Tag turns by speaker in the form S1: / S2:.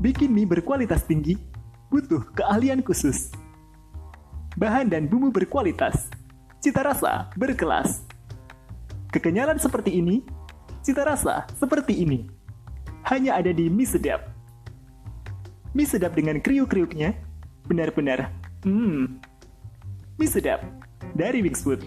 S1: Bikin mie berkualitas tinggi butuh keahlian khusus. Bahan dan bumbu berkualitas, cita rasa berkelas. Kekenyalan seperti ini, cita rasa seperti ini. Hanya ada di mie sedap. Mie sedap dengan kriuk-kriuknya, benar-benar, hmm. Mie sedap dari Wings Food.